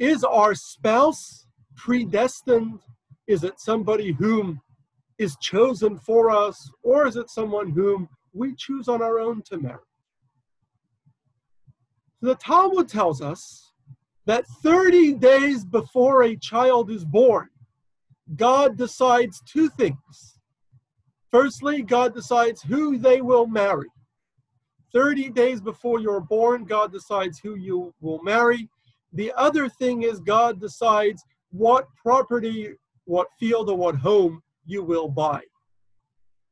Is our spouse predestined? Is it somebody whom is chosen for us, or is it someone whom we choose on our own to marry? The Talmud tells us that 30 days before a child is born, God decides two things. Firstly, God decides who they will marry. 30 days before you're born, God decides who you will marry. The other thing is, God decides what property, what field, or what home you will buy.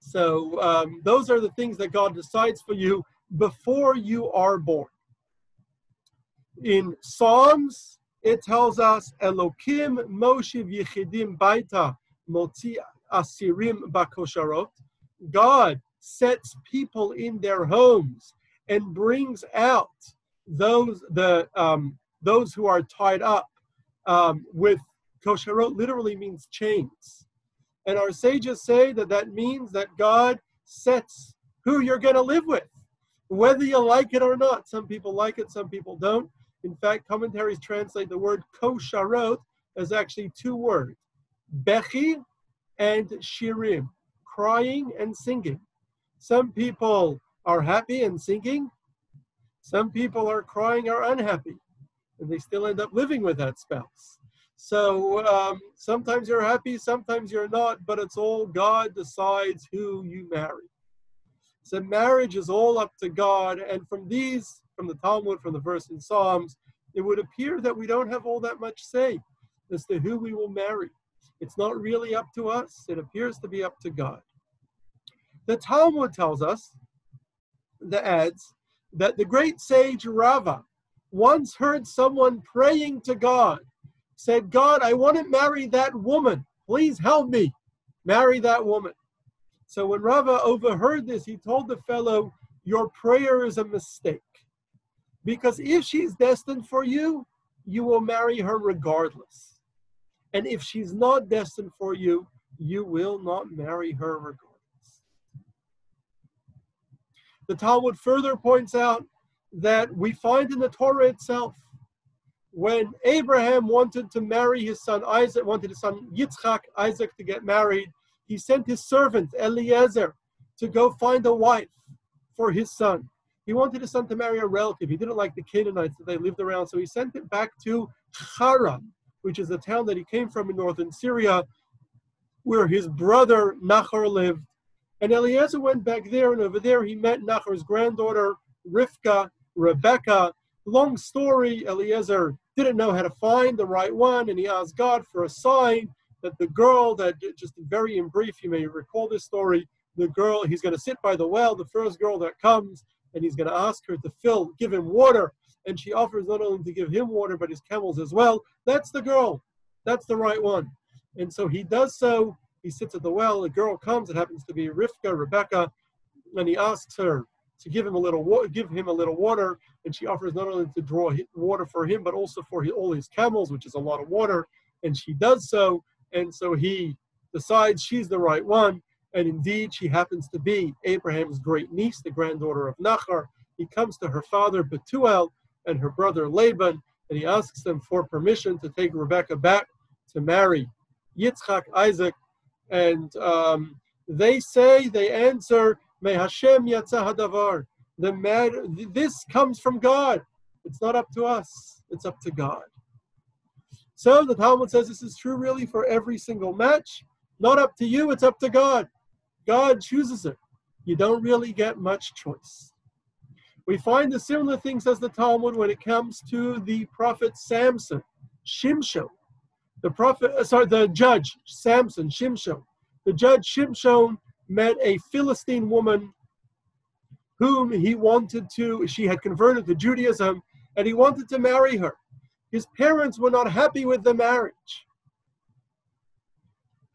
So, um, those are the things that God decides for you before you are born. In Psalms, it tells us, Elokim Moshe Yichidim Baita Moti Asirim Bakosharot. God sets people in their homes and brings out those the um, those who are tied up um, with kosharot literally means chains. And our sages say that that means that god sets who you're going to live with. Whether you like it or not some people like it some people don't. In fact commentaries translate the word kosharot as actually two words bechi and shirim crying and singing. Some people are happy and singing. Some people are crying or unhappy, and they still end up living with that spouse. So um, sometimes you're happy, sometimes you're not, but it's all God decides who you marry. So marriage is all up to God. And from these, from the Talmud, from the verse in Psalms, it would appear that we don't have all that much say as to who we will marry. It's not really up to us, it appears to be up to God. The Talmud tells us, the adds, that the great sage Rava once heard someone praying to God, said, God, I want to marry that woman. Please help me marry that woman. So when Rava overheard this, he told the fellow, Your prayer is a mistake. Because if she's destined for you, you will marry her regardless. And if she's not destined for you, you will not marry her regardless. The Talmud further points out that we find in the Torah itself when Abraham wanted to marry his son Isaac, wanted his son Yitzchak, Isaac, to get married, he sent his servant Eliezer to go find a wife for his son. He wanted his son to marry a relative. He didn't like the Canaanites that they lived around, so he sent it back to Haran, which is the town that he came from in northern Syria, where his brother Nachor lived. And Eliezer went back there, and over there he met Nachor's granddaughter, Rivka, Rebecca. Long story, Eliezer didn't know how to find the right one, and he asked God for a sign that the girl, that just very in brief, you may recall this story, the girl, he's going to sit by the well, the first girl that comes, and he's going to ask her to fill, give him water. And she offers not only to give him water, but his camels as well. That's the girl. That's the right one. And so he does so he sits at the well. A girl comes. It happens to be Rivka, Rebecca, and he asks her to give him a little wa- give him a little water. And she offers not only to draw water for him, but also for all his camels, which is a lot of water. And she does so. And so he decides she's the right one. And indeed, she happens to be Abraham's great niece, the granddaughter of Nachor. He comes to her father Bethuel and her brother Laban, and he asks them for permission to take Rebecca back to marry Yitzchak, Isaac, and um, they say, they answer, Me Hashem yatzah hadavar. The matter, this comes from God. It's not up to us. It's up to God. So the Talmud says this is true really for every single match. Not up to you, it's up to God. God chooses it. You don't really get much choice. We find the similar things as the Talmud when it comes to the prophet Samson, Shimshon the prophet, uh, sorry, the judge, Samson, Shimshon. The judge Shimshon met a Philistine woman whom he wanted to, she had converted to Judaism, and he wanted to marry her. His parents were not happy with the marriage.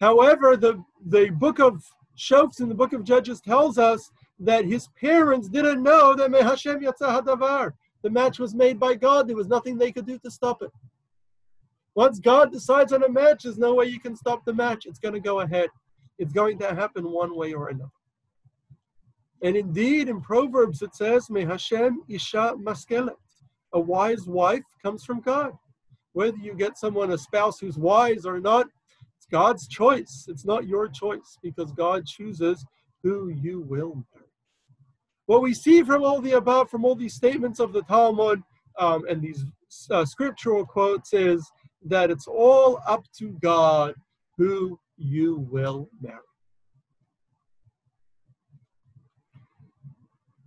However, the, the book of Shoftim in the book of Judges tells us that his parents didn't know that Hashem Yatzah The match was made by God. There was nothing they could do to stop it. Once God decides on a match, there's no way you can stop the match. It's going to go ahead. It's going to happen one way or another. And indeed, in Proverbs it says, "Me Hashem isha maskelet." A wise wife comes from God. Whether you get someone, a spouse who's wise or not, it's God's choice. It's not your choice because God chooses who you will marry. What we see from all the above, from all these statements of the Talmud um, and these uh, scriptural quotes, is that it's all up to God who you will marry.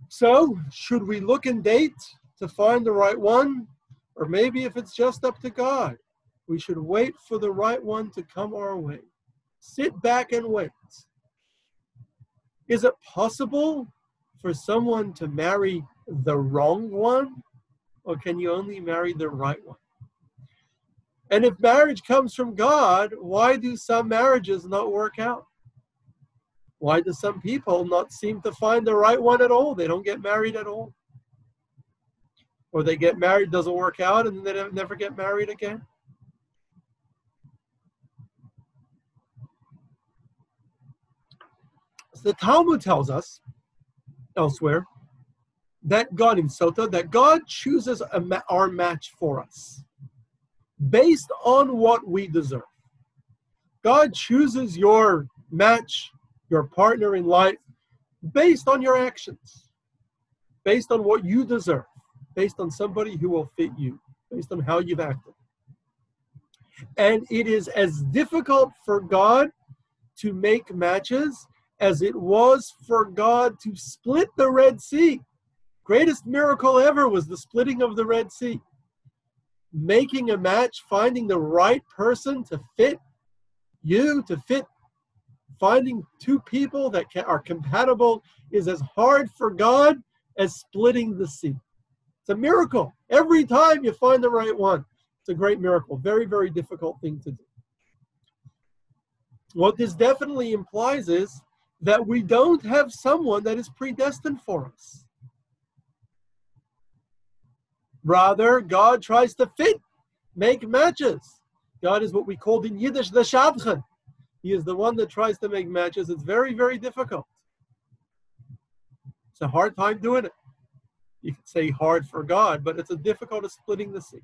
So, should we look and date to find the right one? Or maybe if it's just up to God, we should wait for the right one to come our way. Sit back and wait. Is it possible for someone to marry the wrong one? Or can you only marry the right one? And if marriage comes from God, why do some marriages not work out? Why do some people not seem to find the right one at all? They don't get married at all. Or they get married, doesn't work out, and they never get married again. So the Talmud tells us elsewhere that God in Sota, that God chooses ma- our match for us based on what we deserve. God chooses your match your partner in life based on your actions, based on what you deserve, based on somebody who will fit you, based on how you've acted. And it is as difficult for God to make matches as it was for God to split the Red Sea. Greatest miracle ever was the splitting of the Red Sea. Making a match, finding the right person to fit you, to fit finding two people that are compatible is as hard for God as splitting the sea. It's a miracle. Every time you find the right one, it's a great miracle. Very, very difficult thing to do. What this definitely implies is that we don't have someone that is predestined for us. Rather, God tries to fit, make matches. God is what we called in Yiddish the Shadchan. He is the one that tries to make matches. It's very, very difficult. It's a hard time doing it. You could say hard for God, but it's a difficult of splitting the sea.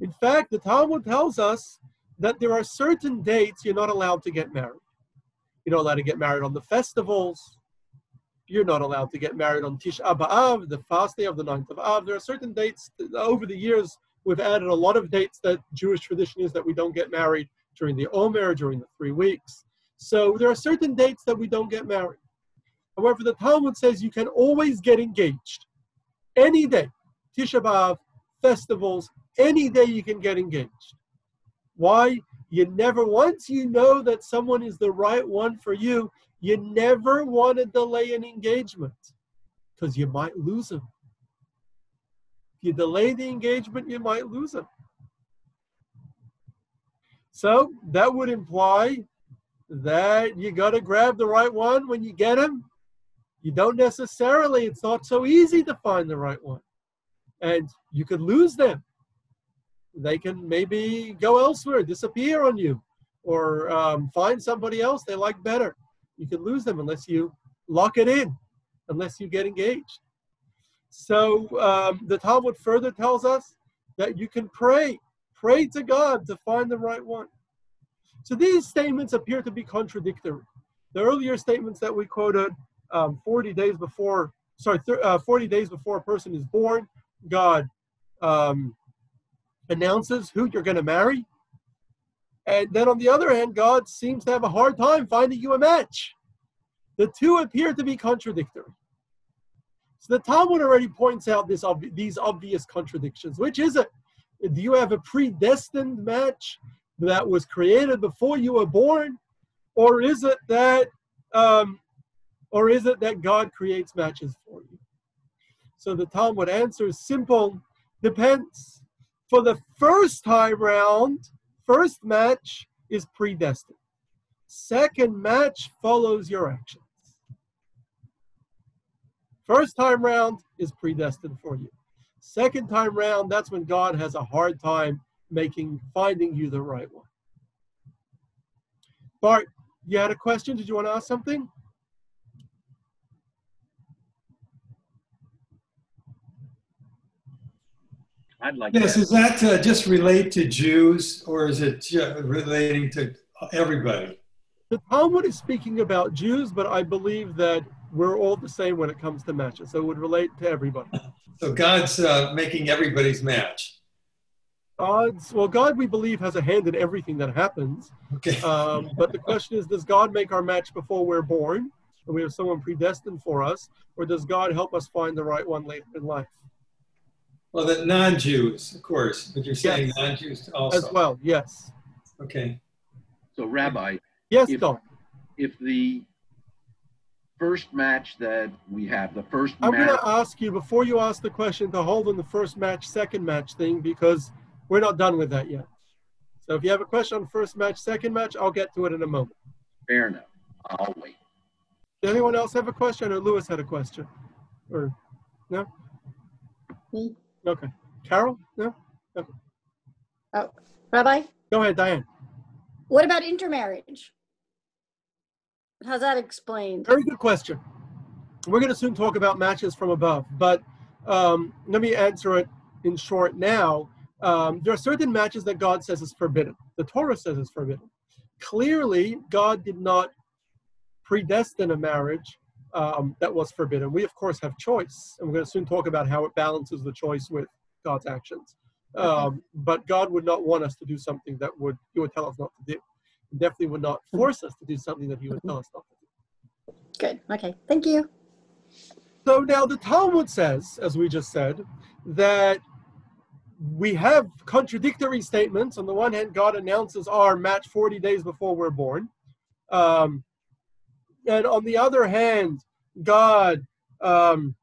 In fact, the Talmud tells us that there are certain dates you're not allowed to get married. You're not allowed to get married on the festivals. You're not allowed to get married on Tisha B'Av, the fast day of the ninth of Av. There are certain dates. Over the years, we've added a lot of dates that Jewish tradition is that we don't get married during the Omer, during the three weeks. So there are certain dates that we don't get married. However, the Talmud says you can always get engaged. Any day, Tisha B'Av, festivals, any day you can get engaged. Why? You never, once you know that someone is the right one for you, you never want to delay an engagement because you might lose them. If you delay the engagement, you might lose them. So that would imply that you got to grab the right one when you get them. You don't necessarily, it's not so easy to find the right one. And you could lose them. They can maybe go elsewhere, disappear on you, or um, find somebody else they like better. You can lose them unless you lock it in, unless you get engaged. So um, the Talmud further tells us that you can pray Pray to God to find the right one. So these statements appear to be contradictory. The earlier statements that we quoted, um, 40 days before, sorry, uh, 40 days before a person is born, God um, announces who you're going to marry. And then on the other hand, God seems to have a hard time finding you a match. The two appear to be contradictory. So the Talmud already points out this, these obvious contradictions. Which is it? Do you have a predestined match that was created before you were born, or is it that, um, or is it that God creates matches for you? So the Talmud answer is simple: depends. For the first time round, first match is predestined. Second match follows your actions. First time round is predestined for you. Second time round, that's when God has a hard time making finding you the right one. Bart, you had a question? Did you want to ask something? I'd like Yes, that. is that uh, just relate to Jews or is it ju- relating to everybody? The Talmud is speaking about Jews, but I believe that we're all the same when it comes to matches. So it would relate to everybody. So God's uh, making everybody's match. God's, well, God, we believe, has a hand in everything that happens. Okay. Um, but the question is, does God make our match before we're born and we have someone predestined for us, or does God help us find the right one later in life? Well, the non-Jews, of course, but you're saying Yes. non-Jews also. As well, yes. Okay. So, Rabbi, Yes, If- Don. if the first match that we have, the first I'm going to ask you, before you ask the question, to hold on the first match, second match thing, because we're not done with that yet. So if you have a question on first match, second match, I'll get to it in a moment. fair enough. I'll wait. Does anyone else have a question, or Lewis had a question? Or, no? Me. Okay. Carol? No? Oh, Rabbi, Go ahead, Diane. what about intermarriage? How's that explained? Very good question. We're going to soon talk about matches from above, but um, let me answer it in short now. Um, there are certain matches that God says is forbidden. The Torah says is forbidden. Clearly, God did not predestine a marriage um, that was forbidden. We, of course, have choice, and we're going to soon talk about how it balances the choice with God's actions. Um, but God would not want us to do something that would He would tell us not to do. He definitely would not force us to do something that He would tell us not to do. Good. Okay. Thank you. So now the Talmud says, as we just said, that we have contradictory statements. On the one hand, God announces our match 40 days before we're born. Um, and on the other hand, God, um,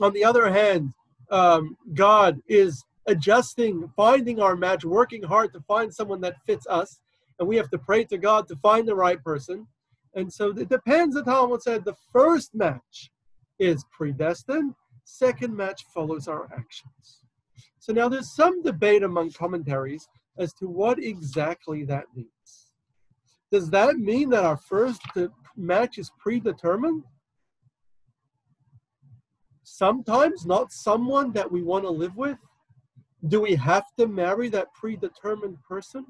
on the other hand, um, God is adjusting, finding our match, working hard to find someone that fits us. And we have to pray to God to find the right person. And so it depends, the Talmud said, the first match is predestined, second match follows our actions. So now there's some debate among commentaries as to what exactly that means. Does that mean that our first match is predetermined? Sometimes not someone that we want to live with? Do we have to marry that predetermined person?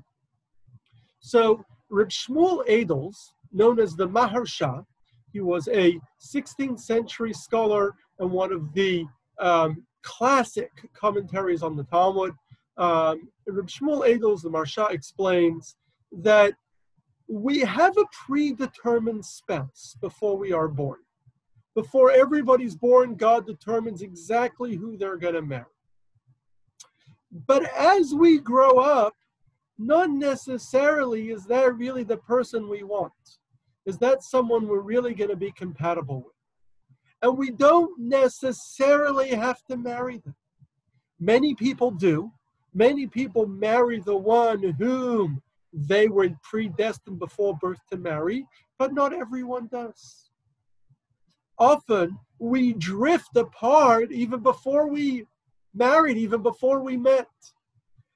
So Reb Shmuel Eidels, known as the Maharsha, he was a 16th century scholar and one of the um, classic commentaries on the Talmud. Um, Reb Shmuel Eidels, the Maharsha, explains that we have a predetermined spouse before we are born. Before everybody's born, God determines exactly who they're going to marry. But as we grow up, not necessarily is that really the person we want. Is that someone we're really going to be compatible with? And we don't necessarily have to marry them. Many people do. Many people marry the one whom they were predestined before birth to marry, but not everyone does. Often we drift apart even before we married, even before we met.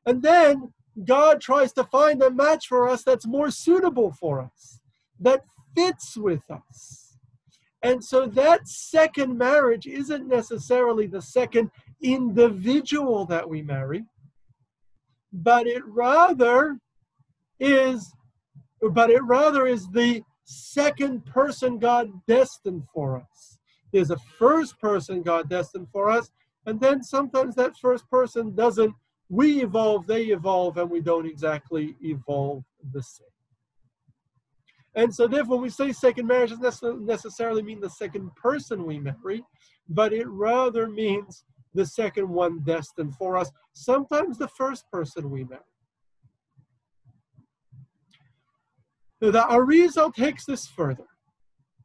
And then God tries to find a match for us that's more suitable for us, that fits with us. And so that second marriage isn't necessarily the second individual that we marry, but it rather is but it rather is the second person God destined for us. There's a first person God destined for us, and then sometimes that first person doesn't we evolve, they evolve, and we don't exactly evolve the same. And so, therefore, when we say second marriage, doesn't necessarily mean the second person we marry, but it rather means the second one destined for us, sometimes the first person we marry. The Arizal takes this further.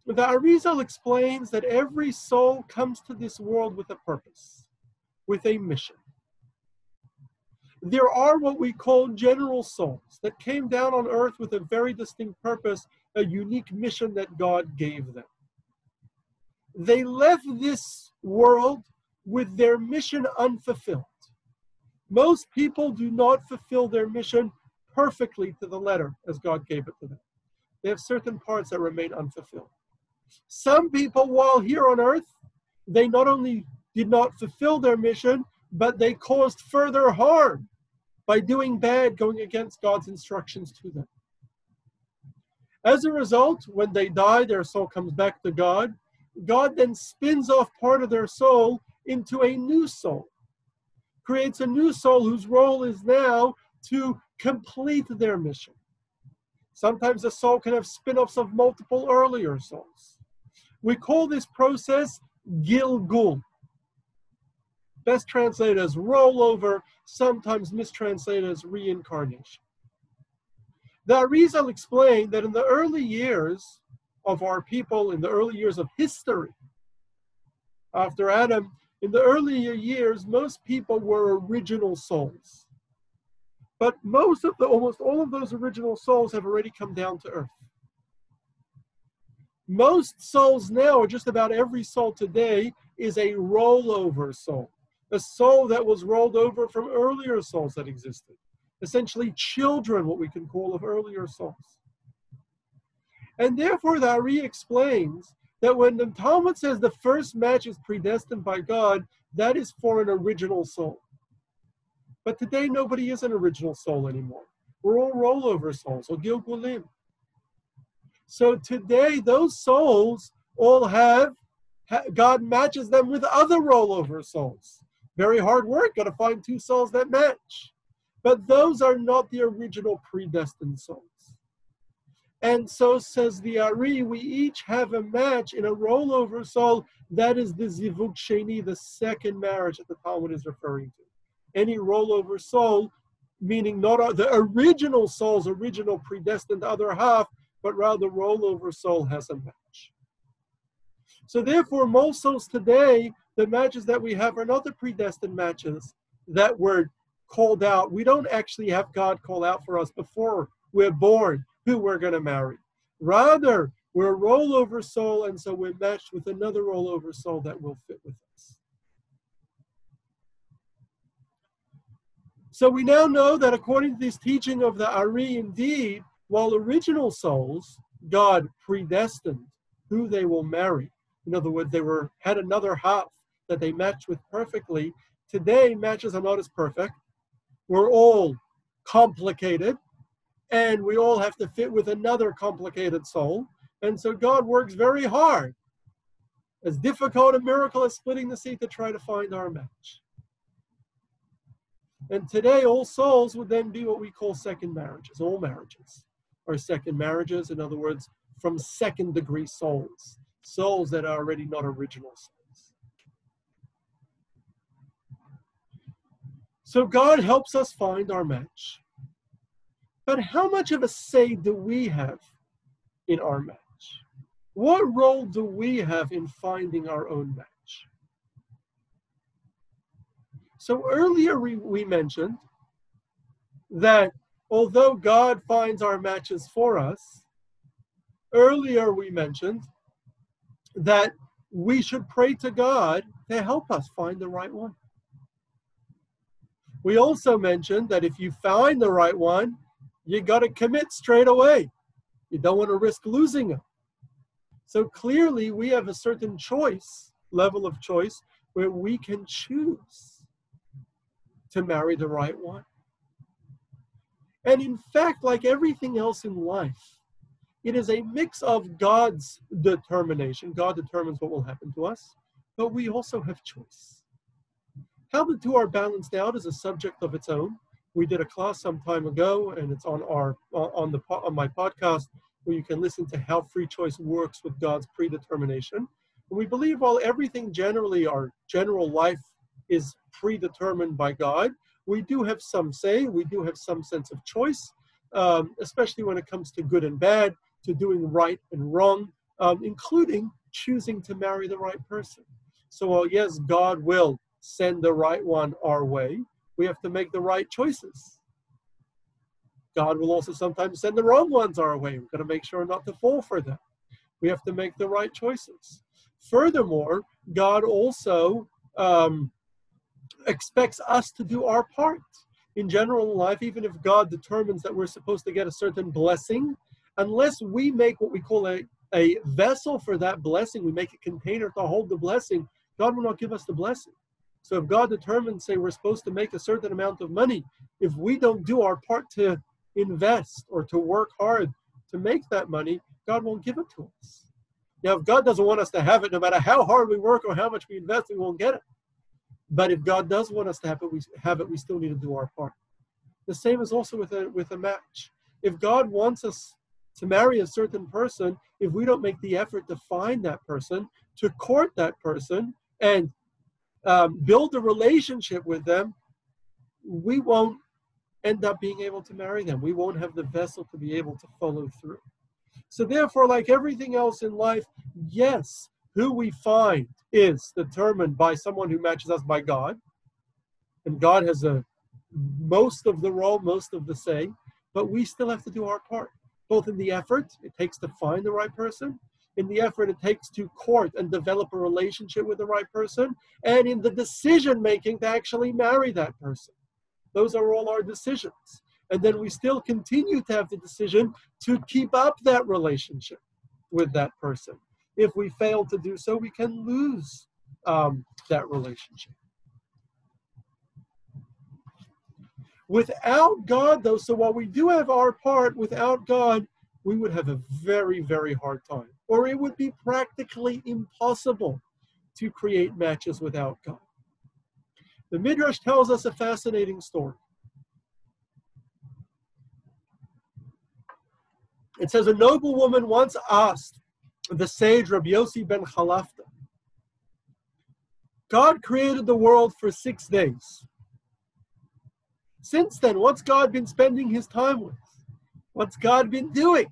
The Arizal explains that every soul comes to this world with a purpose, with a mission there are what we call general souls that came down on earth with a very distinct purpose, a unique mission that God gave them. They left this world with their mission unfulfilled. Most people do not fulfill their mission perfectly to the letter as God gave it to them. They have certain parts that remain unfulfilled. Some people, while here on earth, they not only did not fulfill their mission, but they caused further harm by doing bad, going against God's instructions to them. As a result, when they die, their soul comes back to God. God then spins off part of their soul into a new soul, creates a new soul whose role is now to complete their mission. Sometimes a soul can have spin offs of multiple earlier souls. We call this process Gilgul. Best translated as rollover, sometimes mistranslated as reincarnation. The Arizal explained that in the early years of our people, in the early years of history, after Adam, in the earlier years, most people were original souls. But most of the, almost all of those original souls have already come down to earth. Most souls now, or just about every soul today, is a rollover soul, a soul that was rolled over from earlier souls that existed. Essentially, children, what we can call of earlier souls. And therefore, the Ari explains that when the Talmud says the first match is predestined by God, that is for an original soul. But today, nobody is an original soul anymore. We're all rollover souls, or Gilgulim. So today, those souls all have, God matches them with other rollover souls. Very hard work, got to find two souls that match. But those are not the original predestined souls. And so says the Ari, we each have a match in a rollover soul. That is the Zivug Sheni, the second marriage that the Talmud is referring to. Any rollover soul, meaning not the original soul's original predestined other half, but rather rollover soul has a match. So therefore, most souls today, the matches that we have are not the predestined matches that were called out. We don't actually have God call out for us before we're born who we're going to marry. Rather, we're a rollover soul, and so we're matched with another rollover soul that will fit with us. So we now know that according to this teaching of the Ari, indeed, while original souls, God predestined who they will marry. In other words, they were had another half that they matched with perfectly. Today, matches are not as perfect. We're all complicated, and we all have to fit with another complicated soul. And so God works very hard, as difficult a miracle as splitting the sea to try to find our match. And today, all souls would then be what we call second marriages, all marriages are second marriages. In other words, from second degree souls, souls that are already not original souls. So God helps us find our match. But how much of a say do we have in our match? What role do we have in finding our own match? So earlier we, we mentioned that although God finds our matches for us, earlier we mentioned that we should pray to God to help us find the right one. We also mentioned that if you find the right one, you got to commit straight away. You don't want to risk losing them. So clearly, we have a certain choice, level of choice, where we can choose to marry the right one. And in fact, like everything else in life, it is a mix of God's determination. God determines what will happen to us, but we also have choice. How the two are balanced out is a subject of its own. We did a class some time ago, and it's on our uh, on the on my podcast where you can listen to how free choice works with God's predetermination. And we believe while everything generally, our general life is predetermined by God, we do have some say, we do have some sense of choice, um, especially when it comes to good and bad, to doing right and wrong, um, including choosing to marry the right person. So, yes, God will send the right one our way, we have to make the right choices. God will also sometimes send the wrong ones our way. We've got to make sure not to fall for them. We have to make the right choices. Furthermore, God also um, expects us to do our part. In general life, even if God determines that we're supposed to get a certain blessing, unless we make what we call a, a vessel for that blessing, we make a container to hold the blessing, God will not give us the blessing. So if God determines, say, we're supposed to make a certain amount of money, if we don't do our part to invest or to work hard to make that money, God won't give it to us. Now, if God doesn't want us to have it, no matter how hard we work or how much we invest, we won't get it. But if God does want us to have it, we have it. We still need to do our part. The same is also with a with a match. If God wants us to marry a certain person, if we don't make the effort to find that person, to court that person, and um, build a relationship with them, we won't end up being able to marry them. We won't have the vessel to be able to follow through. So, therefore, like everything else in life, yes, who we find is determined by someone who matches us by God. And God has a most of the role, most of the say, but we still have to do our part, both in the effort it takes to find the right person, in the effort it takes to court and develop a relationship with the right person, and in the decision making to actually marry that person. Those are all our decisions. And then we still continue to have the decision to keep up that relationship with that person. If we fail to do so, we can lose um, that relationship. Without God, though, so while we do have our part, without God, we would have a very, very hard time. Or it would be practically impossible to create matches without God. The Midrash tells us a fascinating story. It says a noble woman once asked the sage Rabbi Yossi ben Chalafta, God created the world for six days. Since then, what's God been spending his time with? What's God been doing?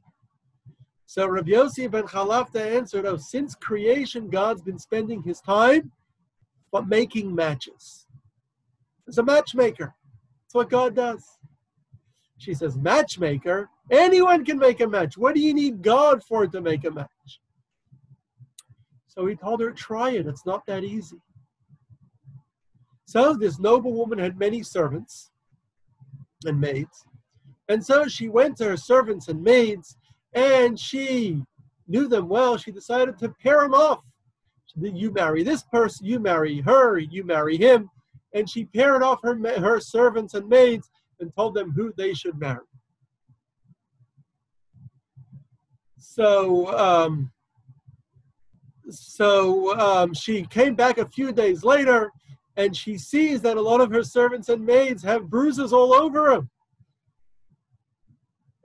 So Rabbi Yossi ben Chalafta answered, Oh, since creation, God's been spending his time but making matches. As a matchmaker. That's what God does. She says, Matchmaker? Anyone can make a match. What do you need God for to make a match? So he told her, Try it. It's not that easy. So this noble woman had many servants and maids. And so she went to her servants and maids, and she knew them well. She decided to pair them off. You marry this person, you marry her, you marry him. And she paired off her, her servants and maids and told them who they should marry. So, um, so um, she came back a few days later and she sees that a lot of her servants and maids have bruises all over them.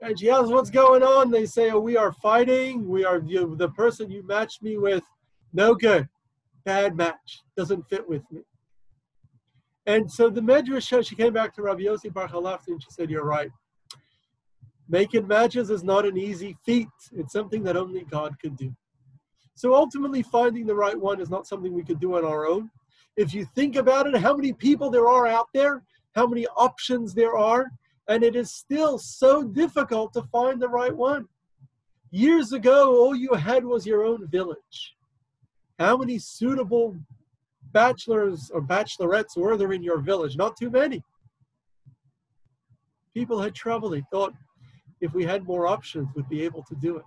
And she asks, What's going on? They say, Oh, we are fighting. We are you, the person you matched me with, no good. Bad match. Doesn't fit with me. And so the Medrash shows she came back to Rabbi Yossi Bar and she said, You're right. Making matches is not an easy feat. It's something that only God could do. So ultimately, finding the right one is not something we could do on our own. If you think about it, how many people there are out there, how many options there are, and it is still so difficult to find the right one. Years ago, all you had was your own village. How many suitable bachelors or bachelorettes were there in your village? Not too many. People had trouble. They thought if we had more options, we'd be able to do it.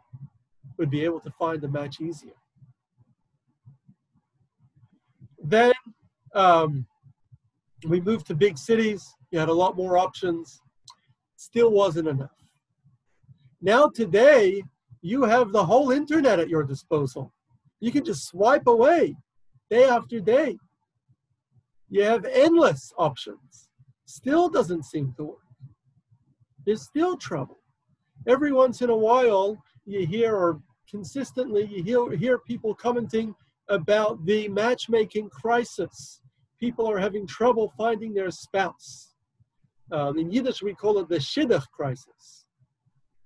We'd be able to find the match easier. Then um, we moved to big cities. You had a lot more options. Still wasn't enough. Now, today, you have the whole internet at your disposal. You can just swipe away day after day. You have endless options. Still doesn't seem to work. There's still trouble. Every once in a while, you hear, or consistently, you hear, hear people commenting about the matchmaking crisis. People are having trouble finding their spouse. Um, in Yiddish, we call it the shidduch crisis.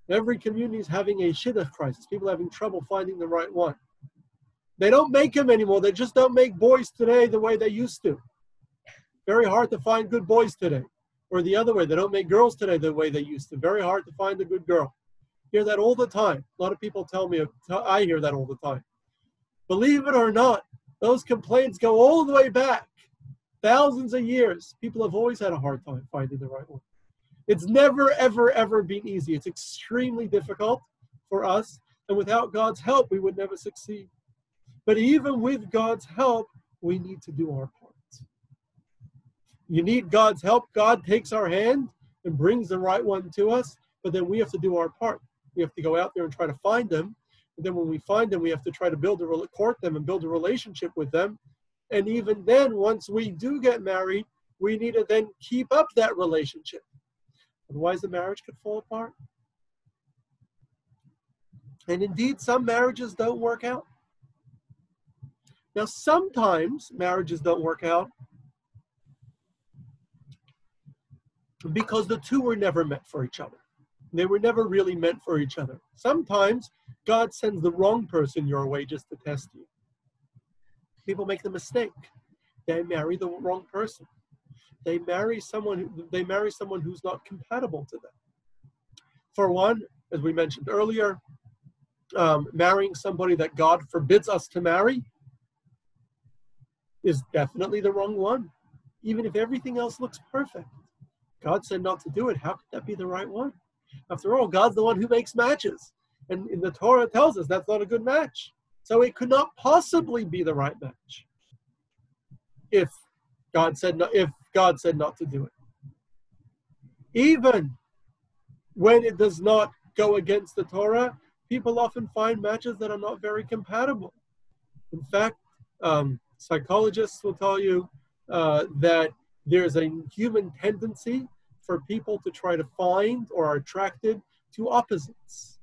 Every community is having a shidduch crisis. People having trouble finding the right one. They don't make them anymore. They just don't make boys today the way they used to. Very hard to find good boys today. Or the other way, they don't make girls today the way they used to. Very hard to find a good girl. Hear that all the time. A lot of people tell me, I hear that all the time. Believe it or not, those complaints go all the way back. Thousands of years. People have always had a hard time finding the right one. It's never, ever, ever been easy. It's extremely difficult for us. And without God's help, we would never succeed. But even with God's help, we need to do our part. You need God's help. God takes our hand and brings the right one to us, but then we have to do our part. We have to go out there and try to find them. And then when we find them, we have to try to build a court them and build a relationship with them. And even then, once we do get married, we need to then keep up that relationship. Otherwise, the marriage could fall apart. And indeed, some marriages don't work out. Now, sometimes marriages don't work out because the two were never meant for each other. They were never really meant for each other. Sometimes God sends the wrong person your way just to test you. People make the mistake. They marry the wrong person. They marry someone they marry someone who's not compatible to them. For one, as we mentioned earlier, um, marrying somebody that God forbids us to marry is definitely the wrong one, even if everything else looks perfect. God said not to do it. How could that be the right one? After all, God's the one who makes matches. And in the Torah tells us that's not a good match. So it could not possibly be the right match if God said no, if God said not to do it. Even when it does not go against the Torah, people often find matches that are not very compatible. In fact, um, psychologists will tell you uh, that there's a human tendency for people to try to find or are attracted to opposites,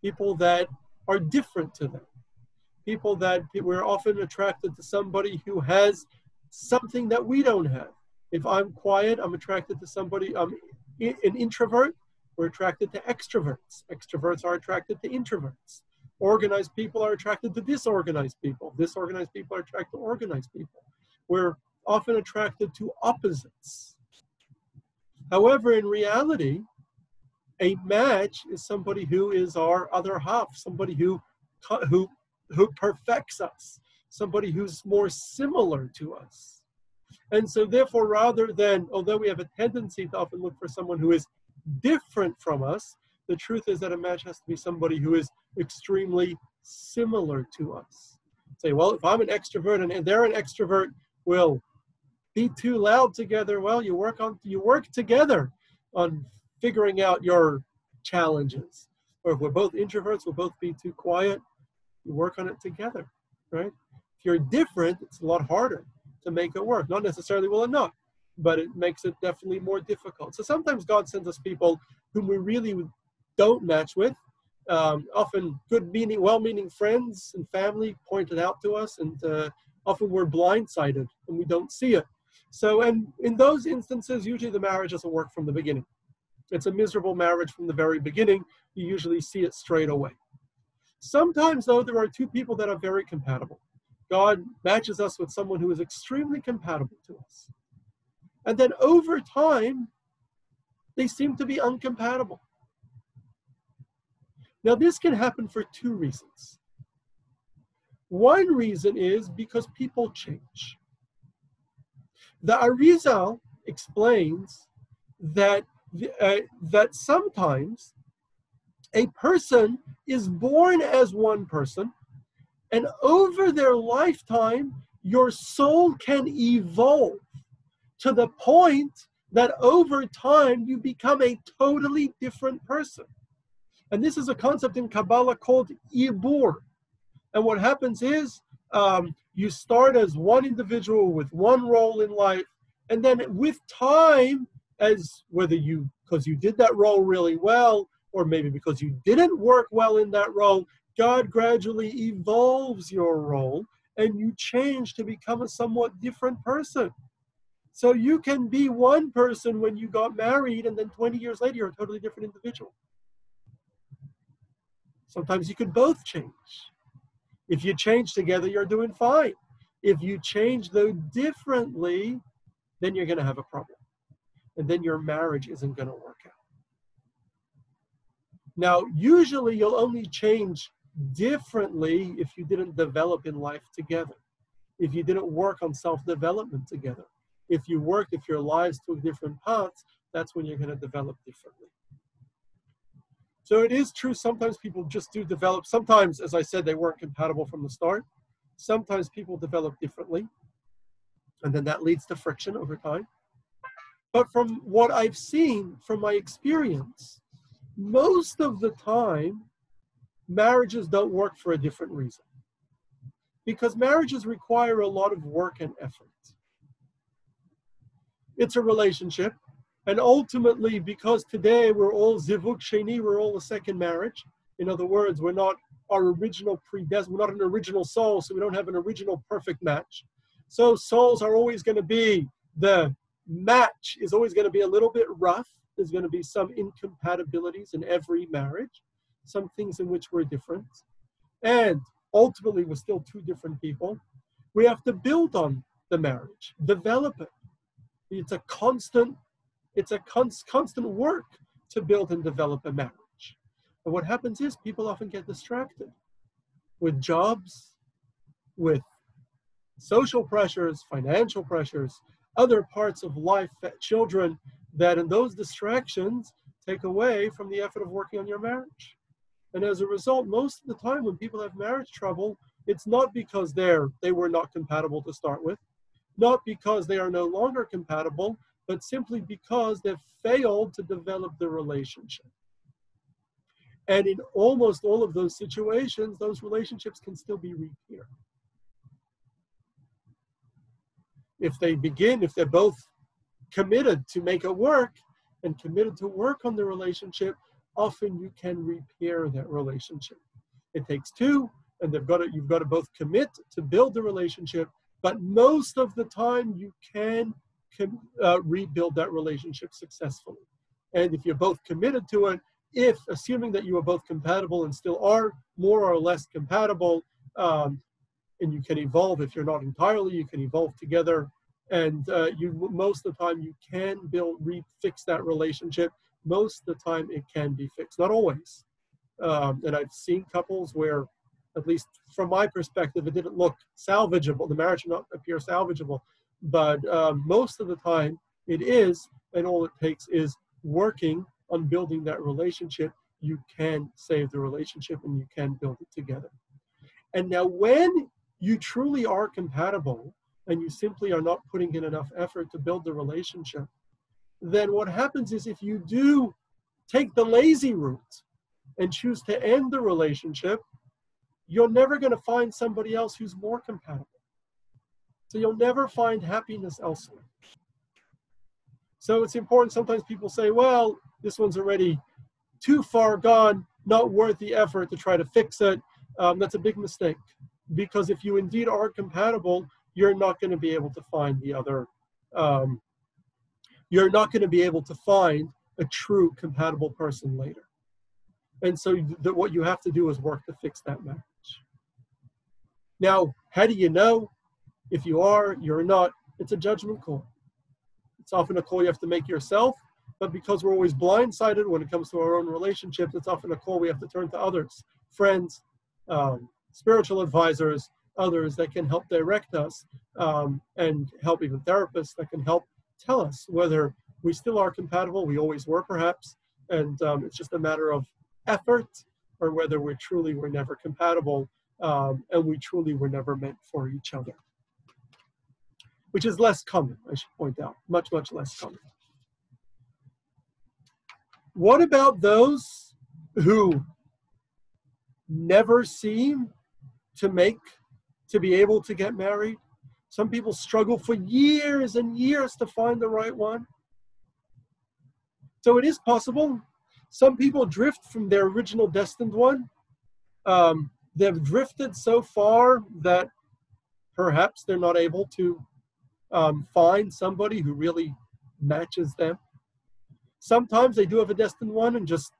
people that are different to them, people that we're often attracted to somebody who has something that we don't have. If I'm quiet, I'm attracted to somebody, um, I'm an introvert, we're attracted to extroverts. Extroverts are attracted to introverts. Organized people are attracted to disorganized people. Disorganized people are attracted to organized people. We're often attracted to opposites. However, in reality, a match is somebody who is our other half, somebody who, who, who perfects us, somebody who's more similar to us. And so, therefore, rather than, although we have a tendency to often look for someone who is different from us, the truth is that a match has to be somebody who is extremely similar to us. Say, well, if I'm an extrovert and they're an extrovert, we'll be too loud together. Well, you work on you work together on figuring out your challenges. Or if we're both introverts, we'll both be too quiet. You work on it together, right? If you're different, it's a lot harder to make it work. Not necessarily will it not, but it makes it definitely more difficult. So sometimes God sends us people whom we really don't match with. Um, often good meaning, well-meaning friends and family point it out to us, and uh, often we're blindsided and we don't see it. So, and in those instances, usually the marriage doesn't work from the beginning. It's a miserable marriage from the very beginning. You usually see it straight away. Sometimes, though, there are two people that are very compatible. God matches us with someone who is extremely compatible to us. And then over time, they seem to be uncompatible. Now, this can happen for two reasons. One reason is because people change. The Arizal explains that, uh, that sometimes a person is born as one person, and over their lifetime, your soul can evolve to the point that over time you become a totally different person. And this is a concept in Kabbalah called Ibur. And what happens is um, you start as one individual with one role in life, and then with time, as whether you, because you did that role really well, or maybe because you didn't work well in that role, God gradually evolves your role and you change to become a somewhat different person. So you can be one person when you got married, and then 20 years later, you're a totally different individual. Sometimes you can both change. If you change together, you're doing fine. If you change though differently, then you're going to have a problem. And then your marriage isn't going to work out. Now, usually you'll only change differently if you didn't develop in life together, if you didn't work on self development together. If you work, if your lives took different paths, that's when you're going to develop differently. So it is true, sometimes people just do develop. Sometimes, as I said, they weren't compatible from the start. Sometimes people develop differently. And then that leads to friction over time. But from what I've seen, from my experience, most of the time, marriages don't work for a different reason. Because marriages require a lot of work and effort. It's a relationship. And ultimately, because today we're all zivug sheni, we're all a second marriage. In other words, we're not our original predestined, we're not an original soul, so we don't have an original perfect match. So souls are always going to be, the match is always going to be a little bit rough. There's going to be some incompatibilities in every marriage, some things in which we're different. And ultimately, we're still two different people. We have to build on the marriage, develop it. It's a constant, it's a cons- constant work to build and develop a marriage. And what happens is people often get distracted with jobs, with social pressures, financial pressures, other parts of life, children, that in those distractions take away from the effort of working on your marriage. And as a result, most of the time when people have marriage trouble, it's not because they're they were not compatible to start with, not because they are no longer compatible, but simply because they've failed to develop the relationship. And in almost all of those situations, those relationships can still be repaired. If they begin, if they're both committed to make it work and committed to work on the relationship, often you can repair that relationship. It takes two, and they've got to, you've got to both commit to build the relationship, but most of the time you can, can uh, rebuild that relationship successfully. And if you're both committed to it, if assuming that you are both compatible and still are more or less compatible, um, and you can evolve if you're not entirely, you can evolve together, and uh, you most of the time you can build refix that relationship. Most of the time it can be fixed, not always. Um, and I've seen couples where, at least from my perspective, it didn't look salvageable. The marriage did not appear salvageable, but um, most of the time it is, and all it takes is working on building that relationship, you can save the relationship and you can build it together. And now, when you truly are compatible and you simply are not putting in enough effort to build the relationship, then what happens is if you do take the lazy route and choose to end the relationship, you're never going to find somebody else who's more compatible. So you'll never find happiness elsewhere. So it's important. Sometimes people say, well, this one's already too far gone, not worth the effort to try to fix it. Um, that's a big mistake because if you indeed are compatible, you're not going to be able to find the other. Um, you're not going to be able to find a true compatible person later. And so th- what you have to do is work to fix that marriage. Now, how do you know if you are, you're not? It's a judgment call. It's often a call you have to make yourself but because we're always blindsided when it comes to our own relationships, it's often a call we have to turn to others, friends, um, spiritual advisors, others that can help direct us, um, and help even therapists that can help tell us whether we still are compatible. We always were, perhaps, and um, it's just a matter of effort, or whether we truly were never compatible, um, and we truly were never meant for each other. Which is less common, I should point out, much, much less common. What about those who never seem to make, to be able to get married? Some people struggle for years and years to find the right one. So it is possible. Some people drift from their original destined one. Um, they've drifted so far that perhaps they're not able to um, find somebody who really matches them. Sometimes they do have a destined one, and just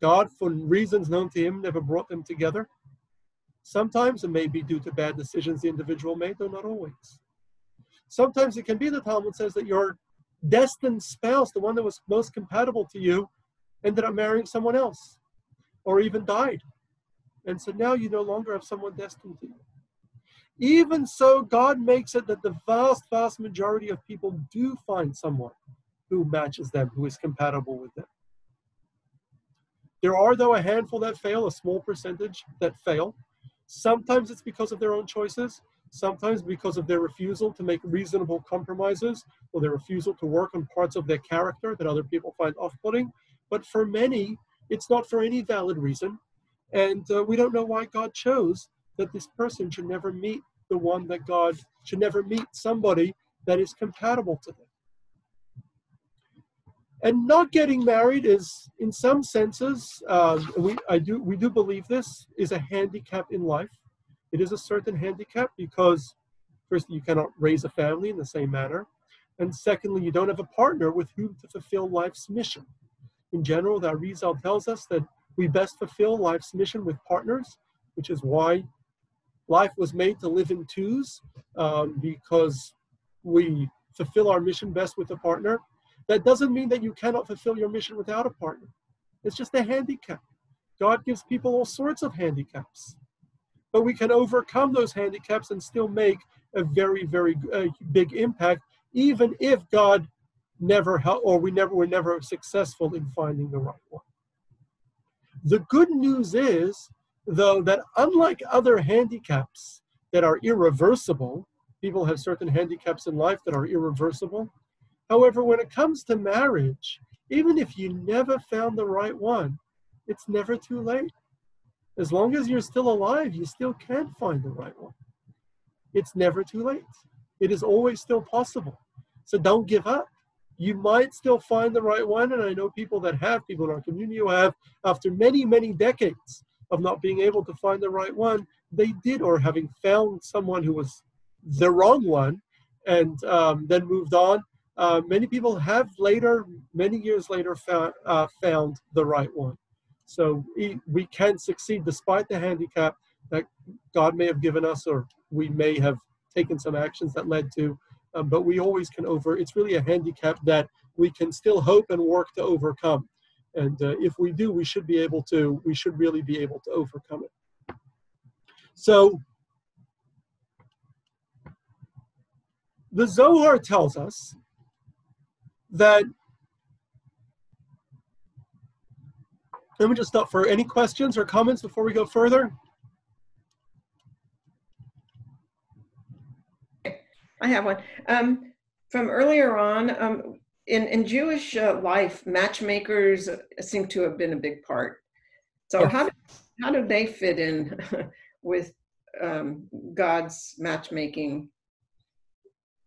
God, for reasons known to Him, never brought them together. Sometimes it may be due to bad decisions the individual made, though not always. Sometimes it can be the Talmud says that your destined spouse, the one that was most compatible to you, ended up marrying someone else or even died. And so now you no longer have someone destined to you. Even so, God makes it that the vast, vast majority of people do find someone who matches them, who is compatible with them. There are, though, a handful that fail, a small percentage that fail. Sometimes it's because of their own choices. sometimes because of their refusal to make reasonable compromises or their refusal to work on parts of their character that other people find off putting. But for many, it's not for any valid reason. And uh, we don't know why God chose that this person should never meet the one that God should never meet somebody that is compatible to them. And not getting married is, in some senses, um, we I do we do believe this is a handicap in life. It is a certain handicap because, first, you cannot raise a family in the same manner, and secondly, you don't have a partner with whom to fulfill life's mission. In general, that Arizal tells us that we best fulfill life's mission with partners, which is why life was made to live in twos, um, because we fulfill our mission best with a partner. That doesn't mean that you cannot fulfill your mission without a partner. It's just a handicap. God gives people all sorts of handicaps. But we can overcome those handicaps and still make a very, very uh, big impact, even if God never help or we never were never successful in finding the right one. The good news is, though, that unlike other handicaps that are irreversible, people have certain handicaps in life that are irreversible. However, when it comes to marriage, even if you never found the right one, it's never too late. As long as you're still alive, you still can find the right one. It's never too late. It is always still possible. So don't give up. You might still find the right one. And I know people that have, people in our community who have, after many, many decades of not being able to find the right one, they did, or having found someone who was the wrong one and um, then moved on uh, many people have later, many years later, found, uh, found the right one. So we, can succeed despite the handicap that God may have given us, or we may have taken some actions that led to. Um, but we always can over. It's really a handicap that we can still hope and work to overcome. And uh, if we do, we should be able to. We should really be able to overcome it. So the Zohar tells us that let me just stop for any questions or comments before we go further. I have one. Um, from earlier on, um, in, in Jewish uh, life, matchmakers seem to have been a big part. So how do, how do they fit in with um, God's matchmaking?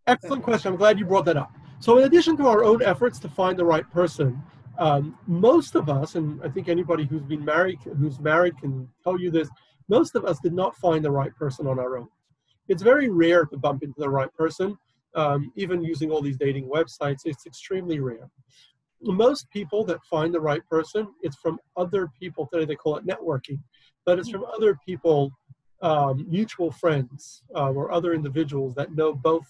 Excellent question. I'm glad you brought that up. So, in addition to our own efforts to find the right person, um, most of us, and I think anybody who's been married, who's married, can tell you this. Most of us did not find the right person on our own. It's very rare to bump into the right person, um, even using all these dating websites. It's extremely rare. Most people that find the right person, it's from other people. Today they call it networking, but it's from other people, um, mutual friends, uh, or other individuals that know both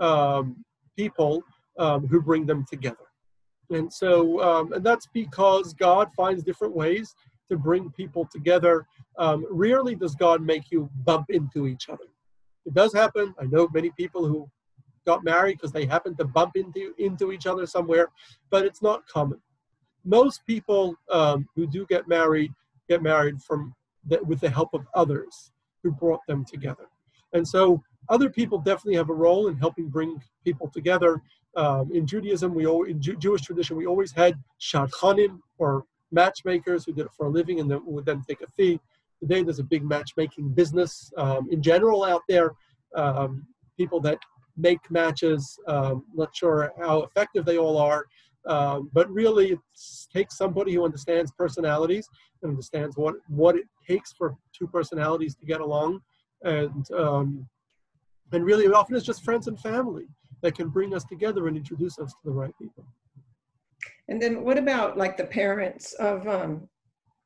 um, people um, who bring them together. And so, um, and that's because God finds different ways to bring people together. Rarely does God make you bump into each other. It does happen. I know many people who got married because they happened to bump into into each other somewhere, but it's not common. Most people um, who do get married get married from the, with the help of others who brought them together. And so other people definitely have a role in helping bring people together. Um, in Judaism, we always, in Jew, Jewish tradition, we always had shadchanim or matchmakers who did it for a living and then would then take a fee. Today, there's a big matchmaking business um, in general out there. Um, people that make matches, um, not sure how effective they all are, um, but really it takes somebody who understands personalities and understands what, what it takes for two personalities to get along and um, and really, often it's just friends and family that can bring us together and introduce us to the right people. And then what about like the parents of um,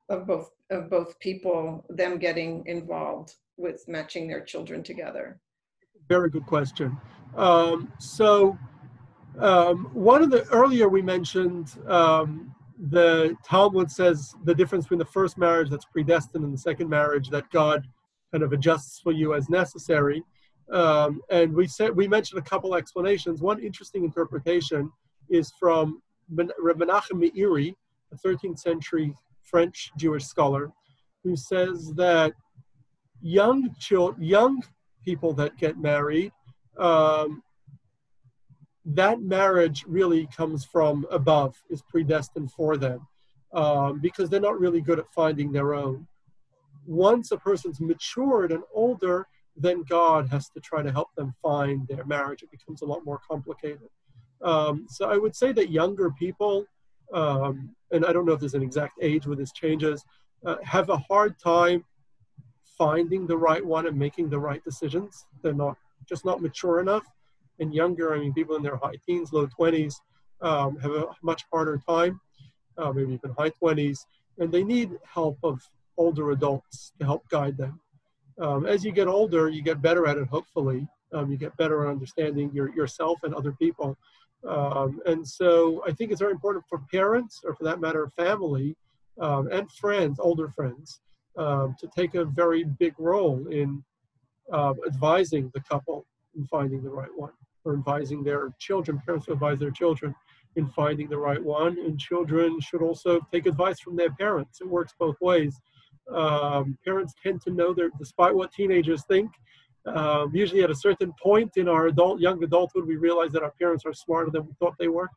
of both of both people, them getting involved with matching their children together? Very good question. Um, so um, one of the earlier we mentioned um, the Talmud says the difference between the first marriage that's predestined and the second marriage that God kind of adjusts for you as necessary. Um, and we said we mentioned a couple explanations. One interesting interpretation is from Rabbi Menachem Meiri, a 13th century French Jewish scholar, who says that young children, young people that get married, um, that marriage really comes from above, is predestined for them, um, because they're not really good at finding their own. Once a person's matured and older, then God has to try to help them find their marriage. It becomes a lot more complicated. Um, so I would say that younger people, um, and I don't know if there's an exact age where this changes, uh, have a hard time finding the right one and making the right decisions. They're not just not mature enough. And younger, I mean, people in their high teens, low 20s, um, have a much harder time, uh, maybe even high 20s, and they need help of older adults to help guide them. Um, as you get older, you get better at it, hopefully. Um, you get better at understanding your, yourself and other people. Um, and so I think it's very important for parents, or for that matter, family, um, and friends, older friends, um, to take a very big role in uh, advising the couple in finding the right one, or advising their children. Parents advise their children in finding the right one, and children should also take advice from their parents. It works both ways. Um, parents tend to know their, despite what teenagers think, um, usually at a certain point in our adult, young adulthood, we realize that our parents are smarter than we thought they were,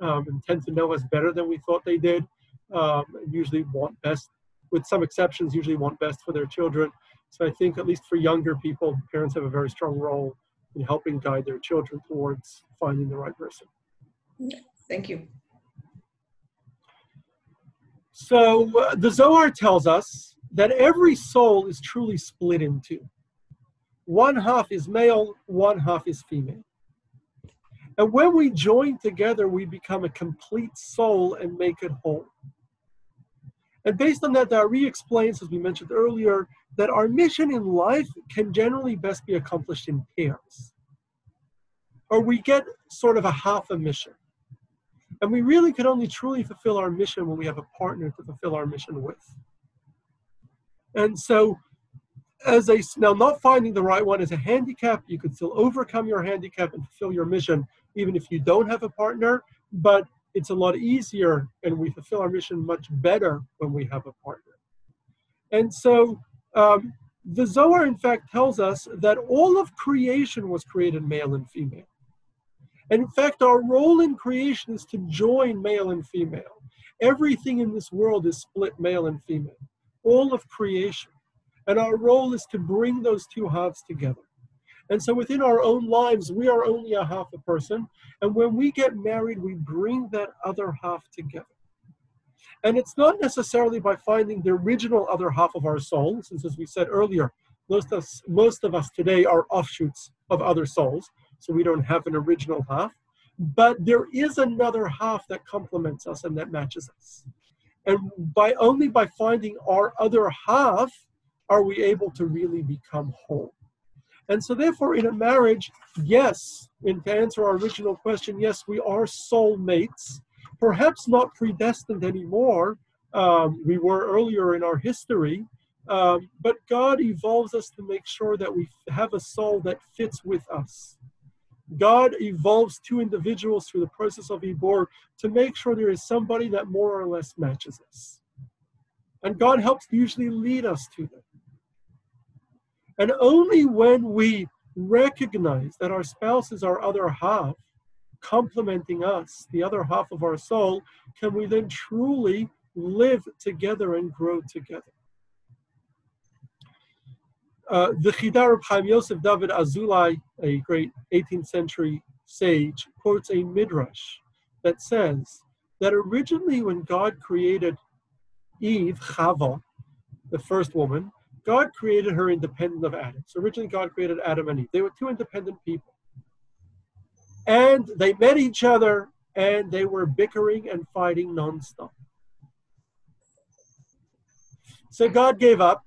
um, and tend to know us better than we thought they did. Um, and usually want best with some exceptions, usually want best for their children. So I think at least for younger people, parents have a very strong role in helping guide their children towards finding the right person. Thank you. So uh, the Zohar tells us that every soul is truly split in two. One half is male, one half is female. And when we join together, we become a complete soul and make it whole. And based on that, the explains, as we mentioned earlier, that our mission in life can generally best be accomplished in pairs. Or we get sort of a half a mission. And we really can only truly fulfill our mission when we have a partner to fulfill our mission with. And so, as a now not finding the right one is a handicap, you can still overcome your handicap and fulfill your mission, even if you don't have a partner. But it's a lot easier and we fulfill our mission much better when we have a partner. And so um, the Zohar, in fact, tells us that all of creation was created male and female. And in fact, our role in creation is to join male and female. Everything in this world is split male and female, all of creation. And our role is to bring those two halves together. And so within our own lives, we are only a half a person. And when we get married, we bring that other half together. And it's not necessarily by finding the original other half of our soul, since as we said earlier, most of, us, most of us today are offshoots of other souls, so we don't have an original half. But there is another half that complements us and that matches us. And by only by finding our other half are we able to really become whole. And so, therefore, in a marriage, yes, and to answer our original question, yes, we are soulmates, perhaps not predestined anymore. Um, we were earlier in our history, um, but God evolves us to make sure that we have a soul that fits with us. God evolves two individuals through the process of Ibor to make sure there is somebody that more or less matches us. And God helps usually lead us to them. And only when we recognize that our spouse is our other half, complementing us, the other half of our soul, can we then truly live together and grow together. Uh, the Chidar of Chaim Yosef David Azulai, a great 18th century sage, quotes a midrash that says that originally when God created Eve, Chava, the first woman, God created her independent of Adam. So originally, God created Adam and Eve. They were two independent people. And they met each other and they were bickering and fighting nonstop. So God gave up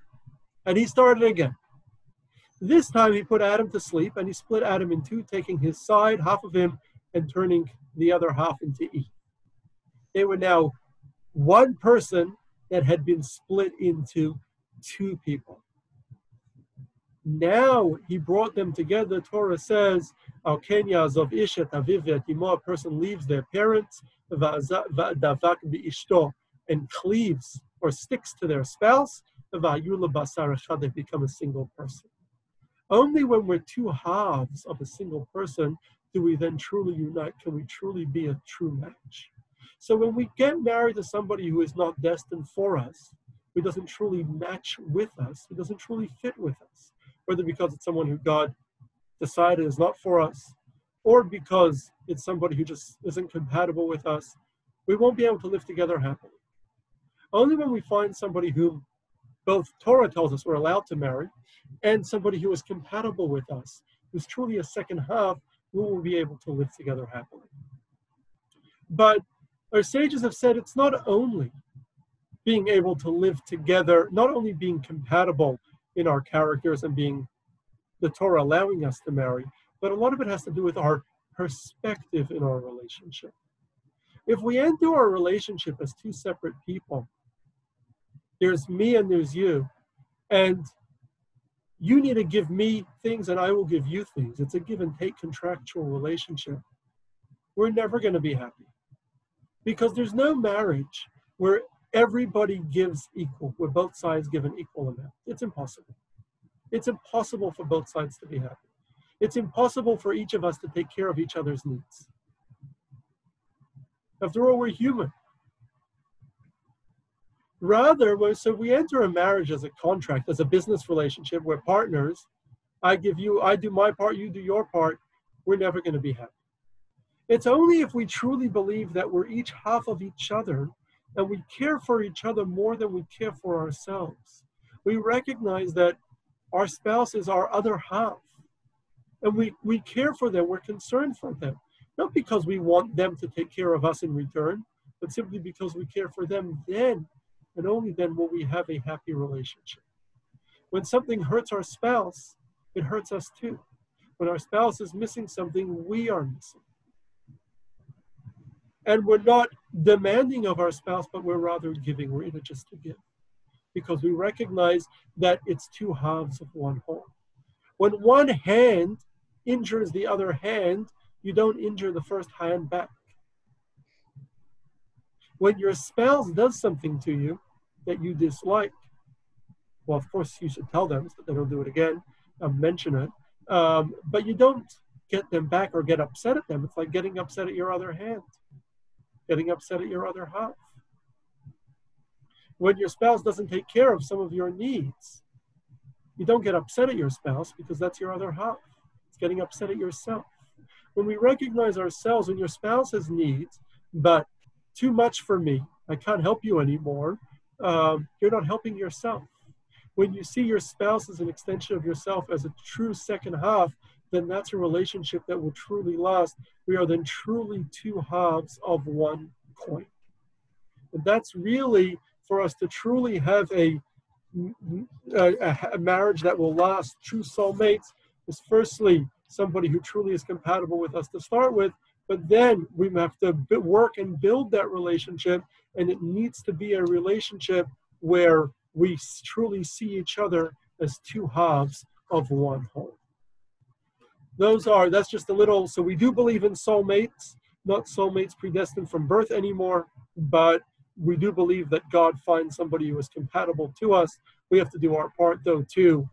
and he started again. This time he put Adam to sleep and he split Adam in two, taking his side, half of him, and turning the other half into Eve. They were now one person that had been split into two people. Now he brought them together. Torah says, Al ken ya'azov ish et aviv ve'et, a person leaves their parents, davak and cleaves or sticks to their spouse, they become a single person. Only when we're two halves of a single person do we then truly unite, can we truly be a true match. So when we get married to somebody who is not destined for us, who doesn't truly match with us, who doesn't truly fit with us, whether because it's someone who God decided is not for us, or because it's somebody who just isn't compatible with us, we won't be able to live together happily. Only when we find somebody whom both Torah tells us we're allowed to marry, and somebody who is compatible with us, who's truly a second half, we will be able to live together happily. But our sages have said it's not only being able to live together, not only being compatible in our characters and being the Torah allowing us to marry, but a lot of it has to do with our perspective in our relationship. If we enter our relationship as two separate people, there's me and there's you, and you need to give me things and I will give you things. It's a give and take contractual relationship. We're never going to be happy because there's no marriage where everybody gives equal, where both sides give an equal amount. It's impossible. It's impossible for both sides to be happy. It's impossible for each of us to take care of each other's needs. After all, we're human. Rather, so we enter a marriage as a contract, as a business relationship, we're partners. I give you, I do my part, you do your part. We're never going to be happy. It's only if we truly believe that we're each half of each other and we care for each other more than we care for ourselves. We recognize that our spouse is our other half. And we, we care for them, we're concerned for them. Not because we want them to take care of us in return, but simply because we care for them. Then and only then will we have a happy relationship. When something hurts our spouse, it hurts us too. When our spouse is missing something, we are missing. And we're not demanding of our spouse, but we're rather giving. We're in it just to give. Because we recognize that it's two halves of one whole. When one hand injures the other hand, you don't injure the first hand back. When your spouse does something to you that you dislike, well, of course, you should tell them so they don't do it again, uh, mention it. Um, but you don't get them back or get upset at them. It's like getting upset at your other hand getting upset at your other half. When your spouse doesn't take care of some of your needs, you don't get upset at your spouse because that's your other half. It's getting upset at yourself. When we recognize ourselves, when your spouse has needs, but too much for me, I can't help you anymore, um, you're not helping yourself. When you see your spouse as an extension of yourself, as a true second half, then that's a relationship that will truly last. We are then truly two halves of one coin. And that's really for us to truly have a, a, a marriage that will last, true soulmates, is firstly somebody who truly is compatible with us to start with, but then we have to work and build that relationship, and it needs to be a relationship where we truly see each other as two halves of one whole those are that's just a little so we do believe in soulmates not soulmates predestined from birth anymore but we do believe that god finds somebody who is compatible to us. We have to do our part though to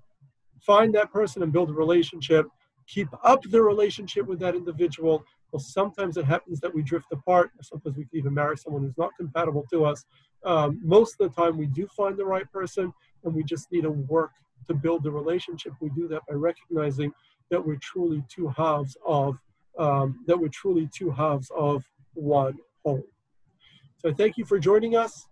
find that person and build a relationship keep up the relationship with that individual. Well sometimes it happens that we drift apart sometimes we can even marry someone who's not compatible to us. Um, most of the time we do find the right person and we just need to work to build the relationship. We do that by recognizing that we're truly two halves of um, that we're truly two halves of one whole. So thank you for joining us.